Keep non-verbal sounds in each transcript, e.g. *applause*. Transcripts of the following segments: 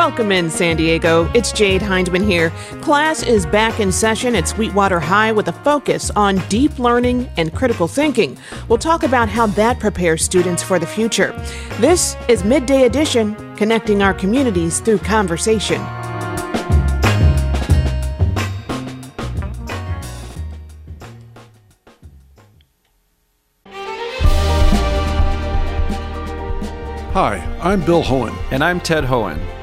Welcome in, San Diego. It's Jade Hindman here. Class is back in session at Sweetwater High with a focus on deep learning and critical thinking. We'll talk about how that prepares students for the future. This is Midday Edition, connecting our communities through conversation. Hi, I'm Bill Hoehn. And I'm Ted Hoehn.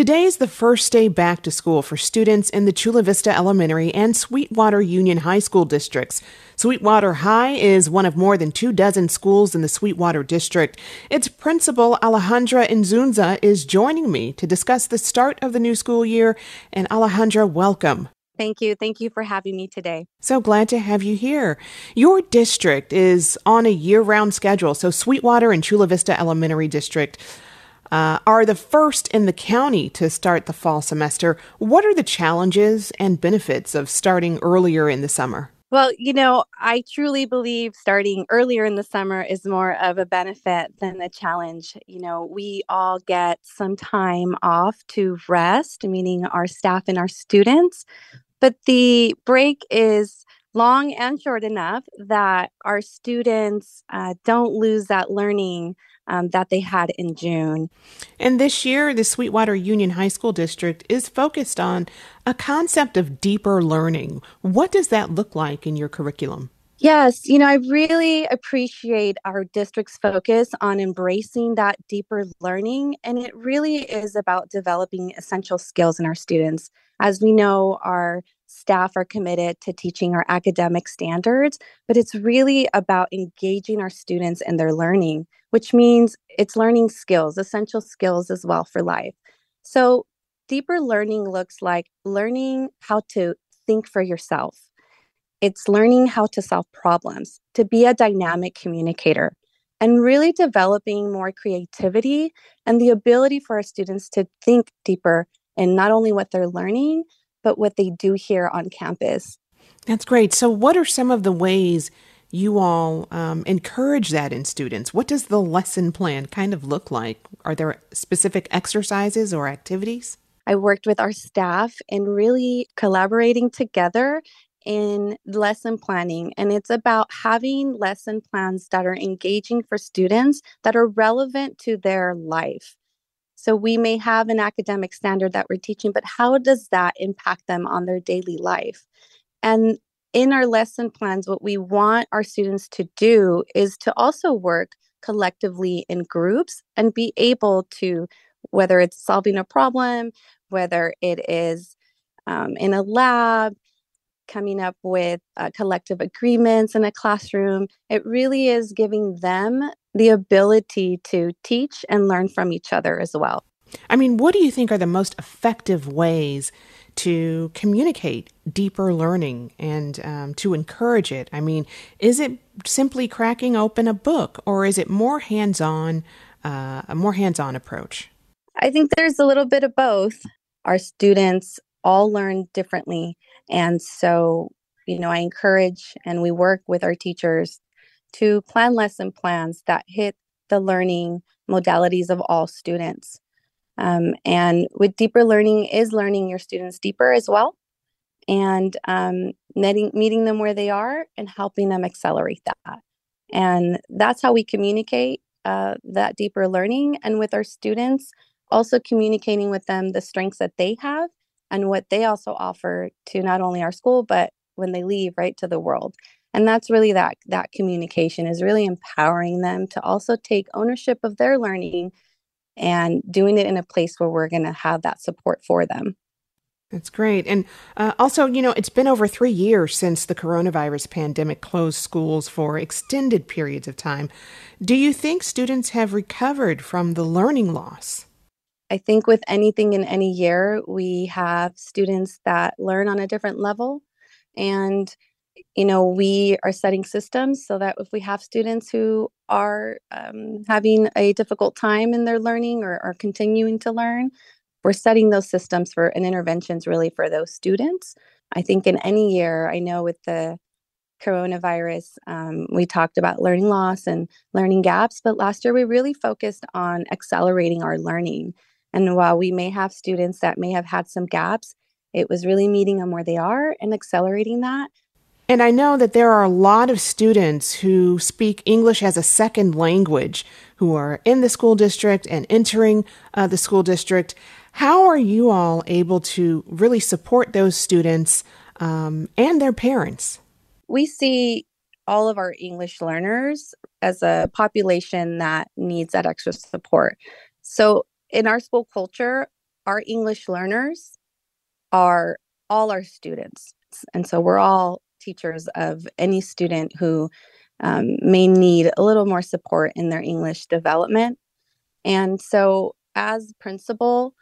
Today is the first day back to school for students in the Chula Vista Elementary and Sweetwater Union High School districts. Sweetwater High is one of more than two dozen schools in the Sweetwater district. Its principal, Alejandra Inzunza, is joining me to discuss the start of the new school year. And Alejandra, welcome. Thank you. Thank you for having me today. So glad to have you here. Your district is on a year round schedule. So, Sweetwater and Chula Vista Elementary District uh, are the first in the county to start the fall semester. What are the challenges and benefits of starting earlier in the summer? Well, you know, I truly believe starting earlier in the summer is more of a benefit than a challenge. You know, we all get some time off to rest, meaning our staff and our students, but the break is long and short enough that our students uh, don't lose that learning um, that they had in June. And this year, the Sweetwater Union High School District is focused on a concept of deeper learning. What does that look like in your curriculum? Yes, you know, I really appreciate our district's focus on embracing that deeper learning. And it really is about developing essential skills in our students. As we know, our staff are committed to teaching our academic standards, but it's really about engaging our students in their learning, which means it's learning skills, essential skills as well for life. So, deeper learning looks like learning how to think for yourself. It's learning how to solve problems, to be a dynamic communicator, and really developing more creativity and the ability for our students to think deeper in not only what they're learning, but what they do here on campus. That's great. So, what are some of the ways you all um, encourage that in students? What does the lesson plan kind of look like? Are there specific exercises or activities? I worked with our staff in really collaborating together in lesson planning. And it's about having lesson plans that are engaging for students that are relevant to their life. So we may have an academic standard that we're teaching, but how does that impact them on their daily life? And in our lesson plans, what we want our students to do is to also work collectively in groups and be able to, whether it's solving a problem, whether it is um, in a lab, coming up with uh, collective agreements in a classroom, it really is giving them the ability to teach and learn from each other as well. I mean, what do you think are the most effective ways to communicate deeper learning and um, to encourage it? I mean, is it simply cracking open a book, or is it more hands-on, uh, a more hands-on approach? I think there's a little bit of both. Our students all learn differently, and so you know, I encourage and we work with our teachers to plan lesson plans that hit the learning modalities of all students. Um, and with deeper learning is learning your students deeper as well and um, meeting, meeting them where they are and helping them accelerate that. And that's how we communicate uh, that deeper learning. And with our students, also communicating with them the strengths that they have and what they also offer to not only our school, but when they leave, right, to the world. And that's really that that communication is really empowering them to also take ownership of their learning and doing it in a place where we're going to have that support for them. That's great. And uh, also, you know, it's been over three years since the coronavirus pandemic closed schools for extended periods of time. Do you think students have recovered from the learning loss? I think with anything in any year, we have students that learn on a different level. And you know, we are setting systems so that if we have students who are um, having a difficult time in their learning or are continuing to learn, we're setting those systems for and interventions really for those students. I think in any year, I know with the coronavirus, um, we talked about learning loss and learning gaps, but last year we really focused on accelerating our learning. And while we may have students that may have had some gaps, it was really meeting them where they are and accelerating that and I know that there are a lot of students who speak English as a second language who are in the school district and entering uh, the school district. How are you all able to really support those students um, and their parents? We see all of our English learners as a population that needs that extra support. So, in our school culture, our English learners are all our students. And so we're all teachers of any student who um, may need a little more support in their English development. And so, as principal,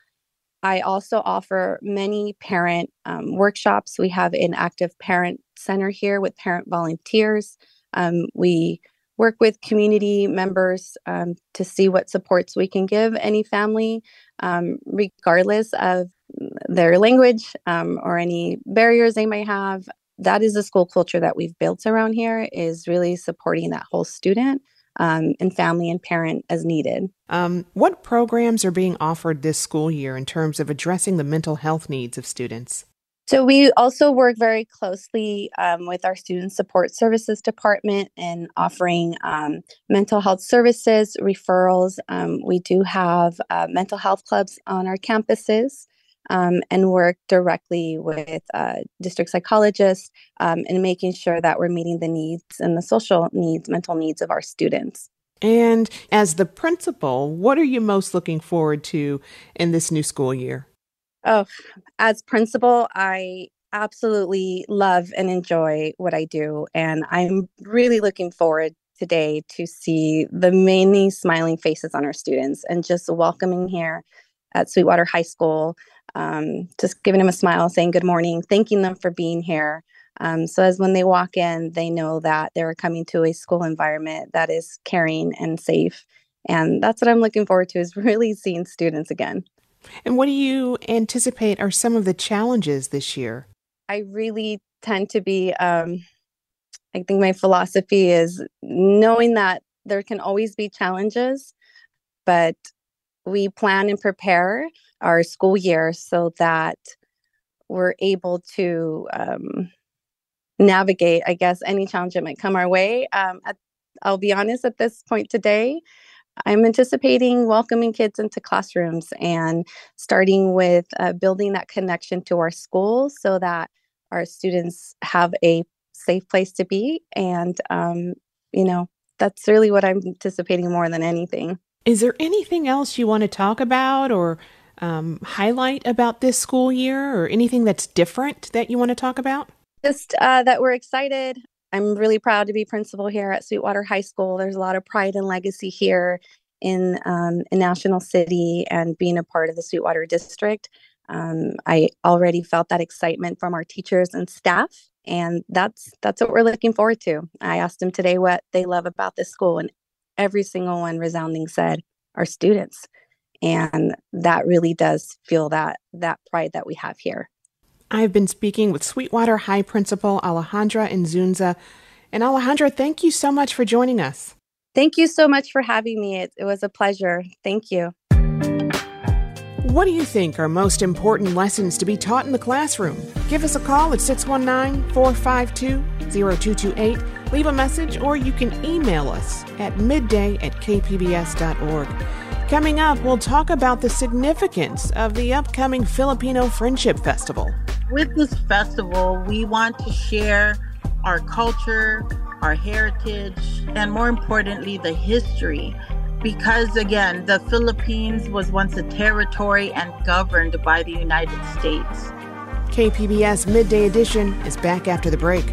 I also offer many parent um, workshops. We have an active parent center here with parent volunteers. Um, we work with community members um, to see what supports we can give any family, um, regardless of their language um, or any barriers they may have that is the school culture that we've built around here is really supporting that whole student um, and family and parent as needed. Um, what programs are being offered this school year in terms of addressing the mental health needs of students? So, we also work very closely um, with our Student Support Services Department and offering um, mental health services, referrals. Um, we do have uh, mental health clubs on our campuses um, and work directly with uh, district psychologists um, and making sure that we're meeting the needs and the social needs, mental needs of our students. And as the principal, what are you most looking forward to in this new school year? Oh, as principal, I absolutely love and enjoy what I do. And I'm really looking forward today to see the many smiling faces on our students and just welcoming here at Sweetwater High School um, just giving them a smile, saying good morning, thanking them for being here. Um, so as when they walk in, they know that they're coming to a school environment that is caring and safe. And that's what I'm looking forward to is *laughs* really seeing students again. And what do you anticipate are some of the challenges this year? I really tend to be, um, I think my philosophy is knowing that there can always be challenges, but we plan and prepare our school year so that we're able to um, navigate, I guess, any challenge that might come our way. Um, at, I'll be honest at this point today, I'm anticipating welcoming kids into classrooms and starting with uh, building that connection to our schools so that our students have a safe place to be. And, um, you know, that's really what I'm anticipating more than anything. Is there anything else you want to talk about or um, highlight about this school year or anything that's different that you want to talk about? Just uh, that we're excited. I'm really proud to be principal here at Sweetwater High School. There's a lot of pride and legacy here in um, in National City and being a part of the Sweetwater District. Um, I already felt that excitement from our teachers and staff, and that's that's what we're looking forward to. I asked them today what they love about this school, and every single one resounding said our students, and that really does feel that that pride that we have here. I've been speaking with Sweetwater High Principal Alejandra Inzunza. And Alejandra, thank you so much for joining us. Thank you so much for having me. It, it was a pleasure. Thank you. What do you think are most important lessons to be taught in the classroom? Give us a call at 619 452 0228. Leave a message, or you can email us at midday at kpbs.org. Coming up, we'll talk about the significance of the upcoming Filipino Friendship Festival. With this festival, we want to share our culture, our heritage, and more importantly, the history. Because again, the Philippines was once a territory and governed by the United States. KPBS Midday Edition is back after the break.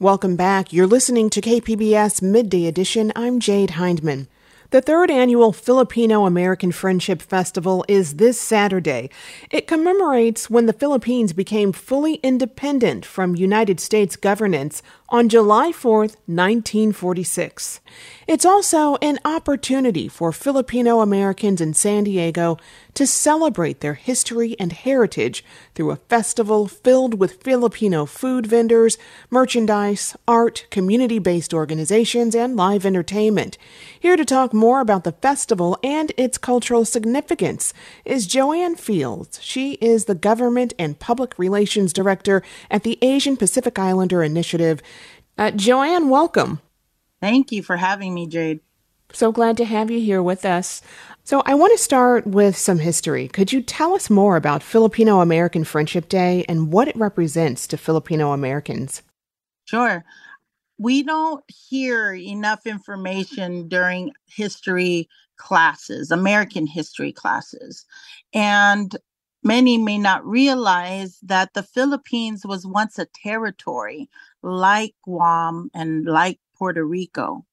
Welcome back. You're listening to KPBS Midday Edition. I'm Jade Hindman. The third annual Filipino American Friendship Festival is this Saturday. It commemorates when the Philippines became fully independent from United States governance on July 4, 1946. It's also an opportunity for Filipino Americans in San Diego to celebrate their history and heritage through a festival filled with Filipino food vendors, merchandise, art, community based organizations, and live entertainment. Here to talk more about the festival and its cultural significance is Joanne Fields. She is the Government and Public Relations Director at the Asian Pacific Islander Initiative. Uh, Joanne, welcome. Thank you for having me, Jade. So glad to have you here with us. So, I want to start with some history. Could you tell us more about Filipino American Friendship Day and what it represents to Filipino Americans? Sure. We don't hear enough information during history classes, American history classes. And many may not realize that the Philippines was once a territory like Guam and like Puerto Rico.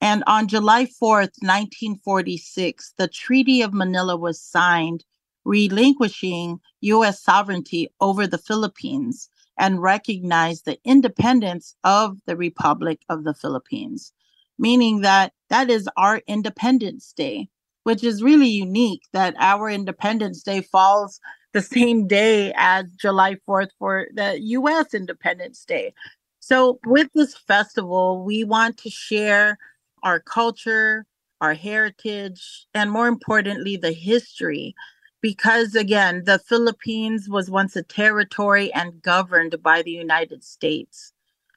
And on July 4th, 1946, the Treaty of Manila was signed, relinquishing U.S. sovereignty over the Philippines and recognized the independence of the Republic of the Philippines, meaning that that is our Independence Day, which is really unique that our Independence Day falls the same day as July 4th for the US Independence Day. So, with this festival, we want to share our culture, our heritage, and more importantly, the history. Because again, the Philippines was once a territory and governed by the United States.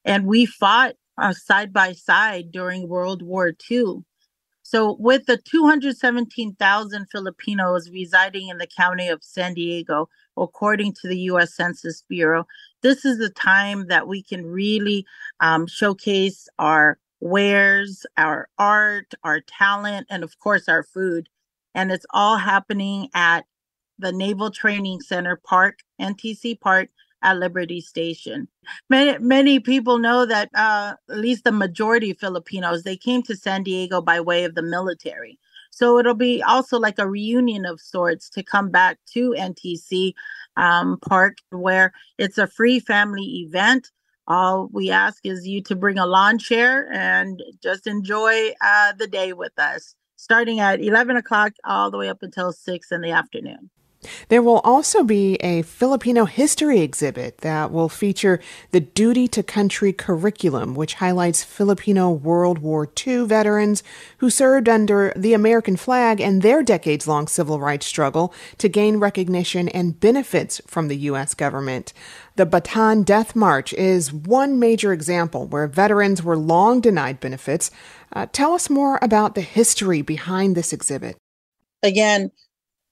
And we fought uh, side by side during World War II. So, with the 217,000 Filipinos residing in the county of San Diego, according to the US Census Bureau, this is the time that we can really um, showcase our wares, our art, our talent, and of course, our food. And it's all happening at the Naval Training Center Park, NTC Park at Liberty Station. Many many people know that uh, at least the majority of Filipinos they came to San Diego by way of the military. So it'll be also like a reunion of sorts to come back to NTC um, Park, where it's a free family event. All we ask is you to bring a lawn chair and just enjoy uh, the day with us. starting at 11 o'clock all the way up until 6 in the afternoon. There will also be a Filipino history exhibit that will feature the Duty to Country curriculum, which highlights Filipino World War II veterans who served under the American flag and their decades long civil rights struggle to gain recognition and benefits from the U.S. government. The Bataan Death March is one major example where veterans were long denied benefits. Uh, tell us more about the history behind this exhibit. Again,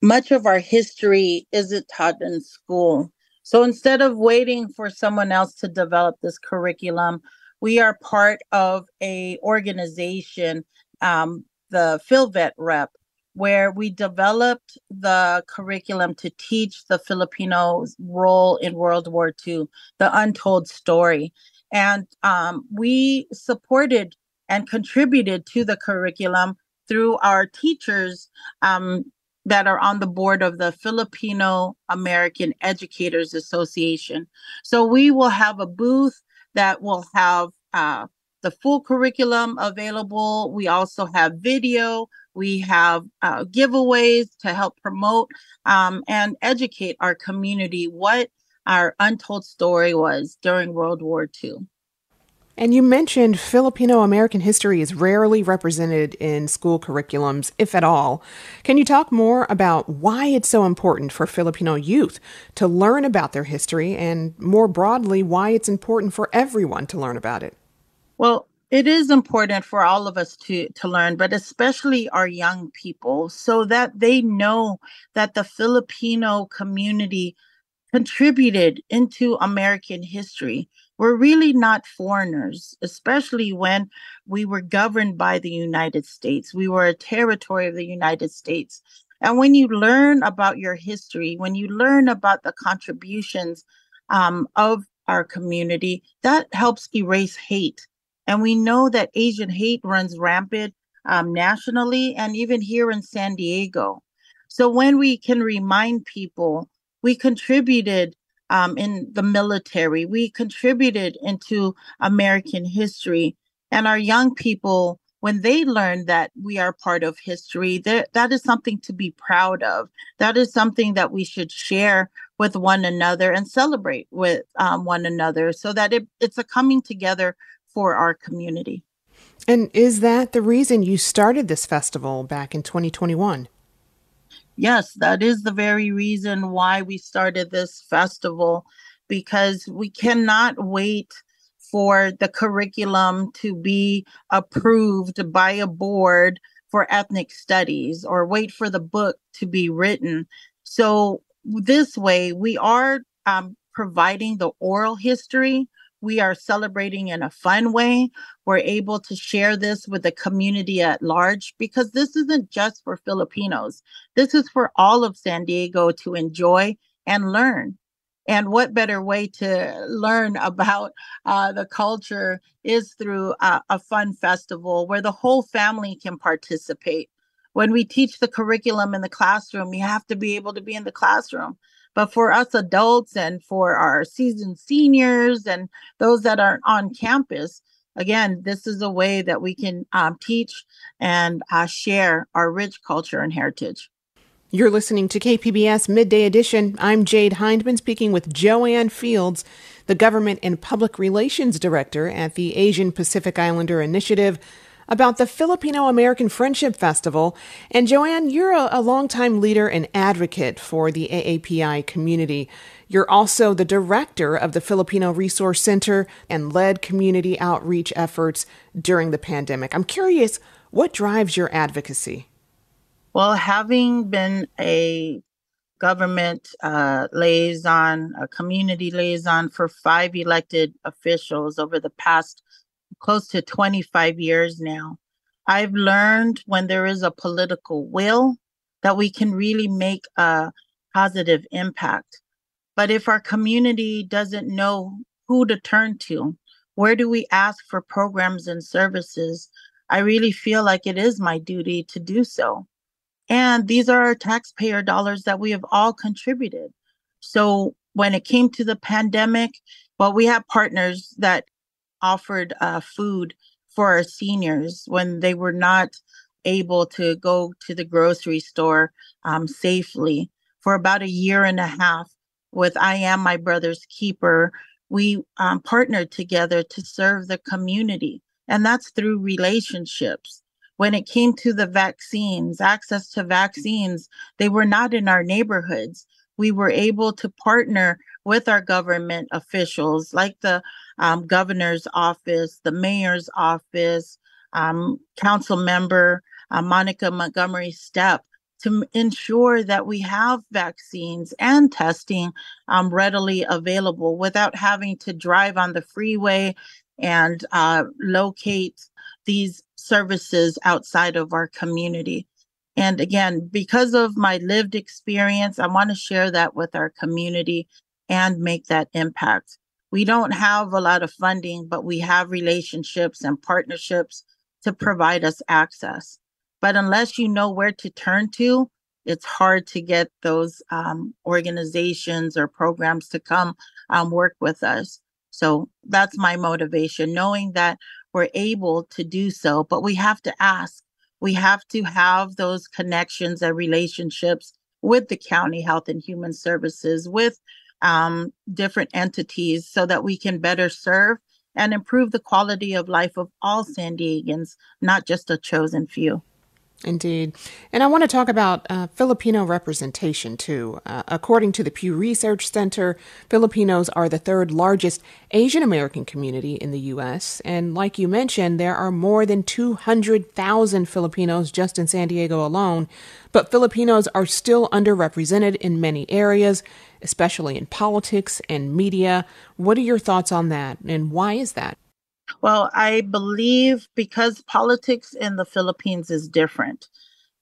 much of our history isn't taught in school. So instead of waiting for someone else to develop this curriculum, we are part of a organization, um, the FilVetREP, where we developed the curriculum to teach the Filipinos' role in World War II, the untold story. And um, we supported and contributed to the curriculum through our teachers um, that are on the board of the Filipino American Educators Association. So we will have a booth that will have uh, the full curriculum available. We also have video. We have uh, giveaways to help promote um, and educate our community what our untold story was during World War II. And you mentioned Filipino American history is rarely represented in school curriculums, if at all. Can you talk more about why it's so important for Filipino youth to learn about their history and more broadly, why it's important for everyone to learn about it? Well, it is important for all of us to to learn but especially our young people so that they know that the filipino community contributed into american history we're really not foreigners, especially when we were governed by the United States. We were a territory of the United States. And when you learn about your history, when you learn about the contributions um, of our community, that helps erase hate. And we know that Asian hate runs rampant um, nationally and even here in San Diego. So when we can remind people we contributed um, in the military. We contributed into American history. And our young people, when they learn that we are part of history, that, that is something to be proud of. That is something that we should share with one another and celebrate with um, one another so that it, it's a coming together for our community. And is that the reason you started this festival back in 2021? Yes, that is the very reason why we started this festival because we cannot wait for the curriculum to be approved by a board for ethnic studies or wait for the book to be written. So, this way, we are um, providing the oral history we are celebrating in a fun way. We're able to share this with the community at large because this isn't just for Filipinos. This is for all of San Diego to enjoy and learn. And what better way to learn about uh, the culture is through a, a fun festival where the whole family can participate. When we teach the curriculum in the classroom, you have to be able to be in the classroom. But for us adults and for our seasoned seniors and those that aren't on campus, again, this is a way that we can um, teach and uh, share our rich culture and heritage. You're listening to KPBS Midday Edition. I'm Jade Hindman speaking with Joanne Fields, the Government and Public Relations Director at the Asian Pacific Islander Initiative about the Filipino American Friendship Festival. And Joanne, you're a, a longtime leader and advocate for the AAPI community. You're also the director of the Filipino Resource Center and led community outreach efforts during the pandemic. I'm curious, what drives your advocacy? Well, having been a government uh, liaison, a community liaison for five elected officials over the past close to 25 years now. I've learned when there is a political will that we can really make a positive impact. But if our community doesn't know who to turn to, where do we ask for programs and services? I really feel like it is my duty to do so. And these are our taxpayer dollars that we have all contributed. So when it came to the pandemic, well, we have partners that offered uh, food for our seniors when they were not able to go to the grocery store um, safely for about a year and a half with I Am My Brother's Keeper. We um, partnered together to serve the community, and that's through relationships. When it came to the vaccines, access to vaccines, they were not in our neighborhoods. We were able to partner with our government officials, like the um, governor's office, the mayor's office, um, council member uh, Monica Montgomery Steppe, to ensure that we have vaccines and testing um, readily available without having to drive on the freeway and uh, locate these services outside of our community. And again, because of my lived experience, I want to share that with our community and make that impact. We don't have a lot of funding, but we have relationships and partnerships to provide us access. But unless you know where to turn to, it's hard to get those um, organizations or programs to come um, work with us. So that's my motivation, knowing that we're able to do so, but we have to ask. We have to have those connections and relationships with the county health and human services, with um, different entities, so that we can better serve and improve the quality of life of all San Diegans, not just a chosen few. Indeed. And I want to talk about uh, Filipino representation too. Uh, according to the Pew Research Center, Filipinos are the third largest Asian American community in the U.S. And like you mentioned, there are more than 200,000 Filipinos just in San Diego alone. But Filipinos are still underrepresented in many areas, especially in politics and media. What are your thoughts on that, and why is that? Well, I believe because politics in the Philippines is different.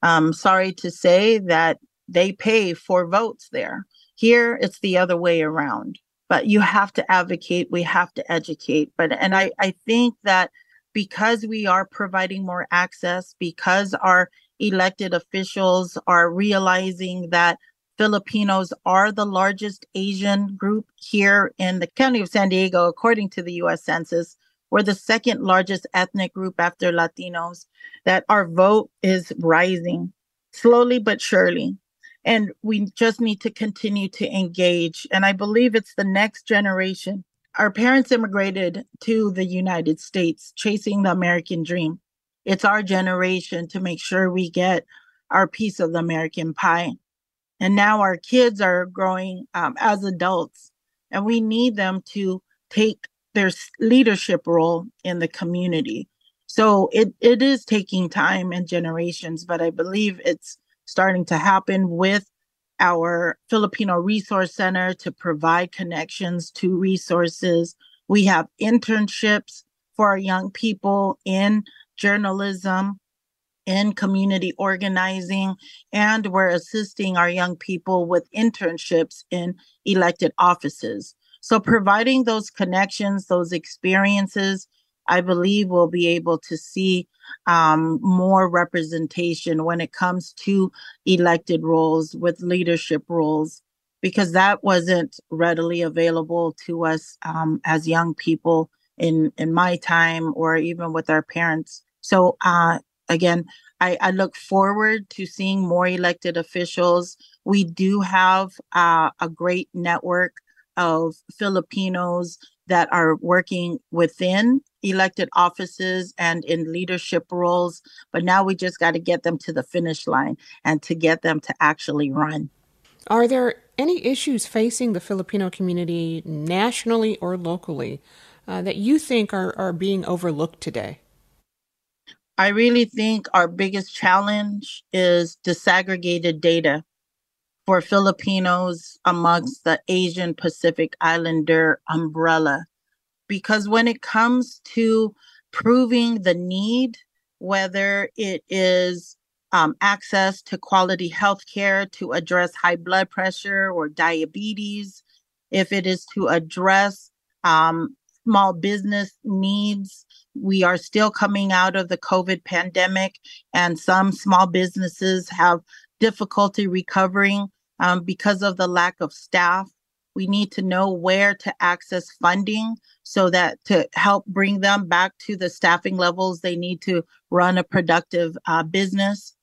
I'm sorry to say that they pay for votes there. Here, it's the other way around. But you have to advocate, we have to educate. But and I, I think that because we are providing more access, because our elected officials are realizing that Filipinos are the largest Asian group here in the county of San Diego, according to the US Census. We're the second largest ethnic group after Latinos, that our vote is rising slowly but surely. And we just need to continue to engage. And I believe it's the next generation. Our parents immigrated to the United States chasing the American dream. It's our generation to make sure we get our piece of the American pie. And now our kids are growing um, as adults, and we need them to take their leadership role in the community. So it, it is taking time and generations, but I believe it's starting to happen with our Filipino Resource Center to provide connections to resources. We have internships for our young people in journalism, in community organizing, and we're assisting our young people with internships in elected offices. So providing those connections, those experiences, I believe we'll be able to see um, more representation when it comes to elected roles with leadership roles, because that wasn't readily available to us um, as young people in in my time or even with our parents. So uh, again, I, I, look forward to seeing more elected officials. We do have uh, a great network of Filipinos that are working within elected offices and in leadership roles. But now we just got to get them to the finish line and to get them to actually run. Are there any issues facing the Filipino community nationally or locally uh, that you think are, are being overlooked today? I really think our biggest challenge is disaggregated data for Filipinos amongst the Asian Pacific Islander umbrella. Because when it comes to proving the need, whether it is um, access to quality health care to address high blood pressure or diabetes, if it is to address um, small business needs, we are still coming out of the COVID pandemic, and some small businesses have difficulty recovering um, because of the lack of staff. We need to know where to access funding so that to help bring them back to the staffing levels they need to run a productive uh, business.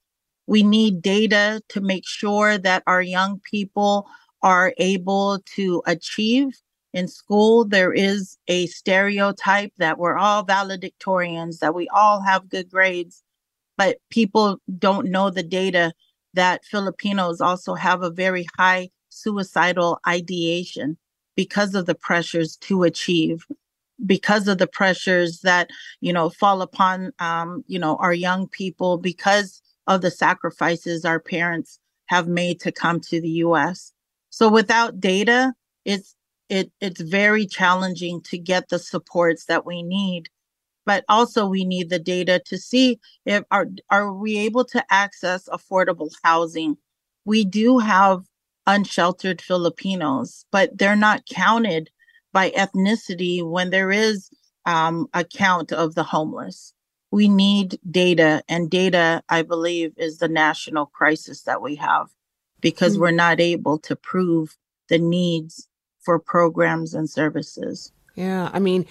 We need data to make sure that our young people are able to achieve in school. There is a stereotype that we're all valedictorians, that we all have good grades, but people don't know the data that Filipinos also have a very high suicidal ideation because of the pressures to achieve because of the pressures that you know fall upon um, you know our young people because of the sacrifices our parents have made to come to the US. So without data, it's it it's very challenging to get the supports that we need. But also we need the data to see if are are we able to access affordable housing. We do have unsheltered Filipinos, but they're not counted by ethnicity when there is um, a count of the homeless. We need data, and data, I believe, is the national crisis that we have because mm-hmm. we're not able to prove the needs for programs and services. Yeah, I mean,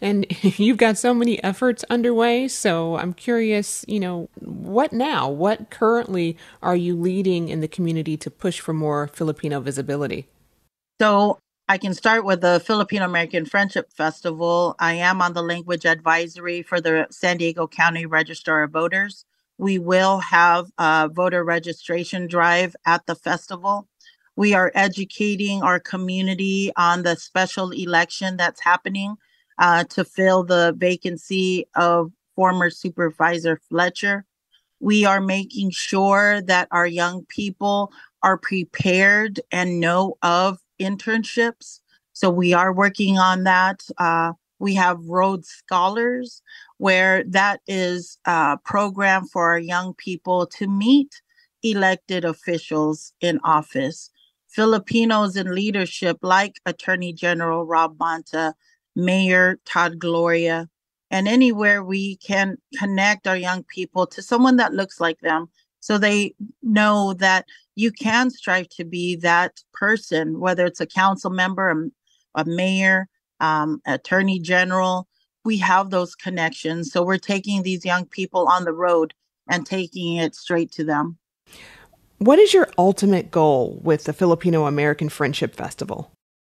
and *laughs* you've got so many efforts underway. So I'm curious, you know, what now? What currently are you leading in the community to push for more Filipino visibility? So I can start with the Filipino American Friendship Festival. I am on the language advisory for the San Diego County Register of Voters. We will have a voter registration drive at the festival. We are educating our community on the special election that's happening uh, to fill the vacancy of former Supervisor Fletcher. We are making sure that our young people are prepared and know of internships. So we are working on that. Uh, we have Road Scholars, where that is a program for our young people to meet elected officials in office. Filipinos in leadership, like Attorney General Rob Bonta, Mayor Todd Gloria, and anywhere we can connect our young people to someone that looks like them so they know that you can strive to be that person, whether it's a council member, a, a mayor, um, attorney general. We have those connections. So we're taking these young people on the road and taking it straight to them. What is your ultimate goal with the Filipino American Friendship Festival?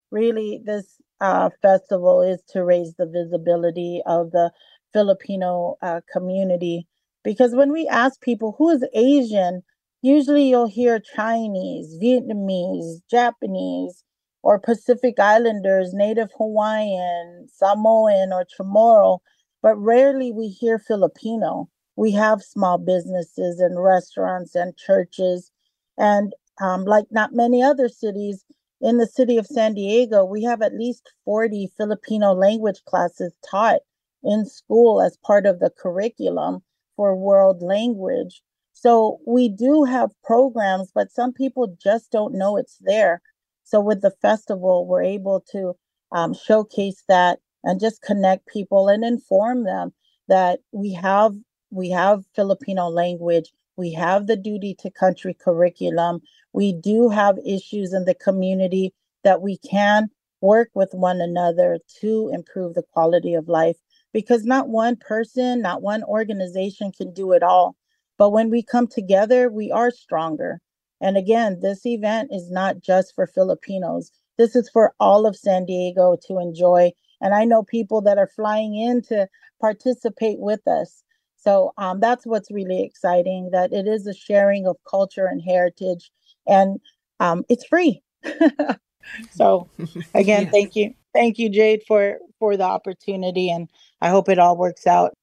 Really, this uh, festival is to raise the visibility of the Filipino uh, community. Because when we ask people who is Asian, usually you'll hear Chinese, Vietnamese, Japanese, or Pacific Islanders, Native Hawaiian, Samoan, or Chamorro, but rarely we hear Filipino. We have small businesses and restaurants and churches. And um, like not many other cities, in the city of San Diego, we have at least 40 Filipino language classes taught in school as part of the curriculum for world language. So we do have programs, but some people just don't know it's there. So with the festival, we're able to um, showcase that and just connect people and inform them that we have we have Filipino language, we have the duty to country curriculum, we do have issues in the community that we can work with one another to improve the quality of life because not one person, not one organization can do it all. But when we come together, we are stronger. And again, this event is not just for Filipinos. This is for all of San Diego to enjoy. And I know people that are flying in to participate with us. So um, that's what's really exciting that it is a sharing of culture and heritage and um, it's free. *laughs* so *laughs* again, yeah. thank you. Thank you, Jade, for for the opportunity and I hope it all works out.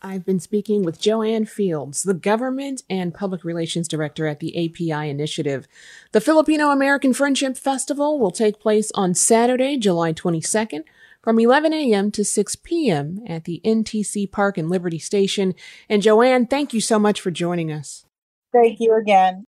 I've been speaking with Joanne Fields, the Government and Public Relations Director at the API Initiative. The Filipino American Friendship Festival will take place on Saturday, July 22nd from 11 a.m. to 6 p.m. at the NTC Park and Liberty Station. And Joanne, thank you so much for joining us. Thank you again.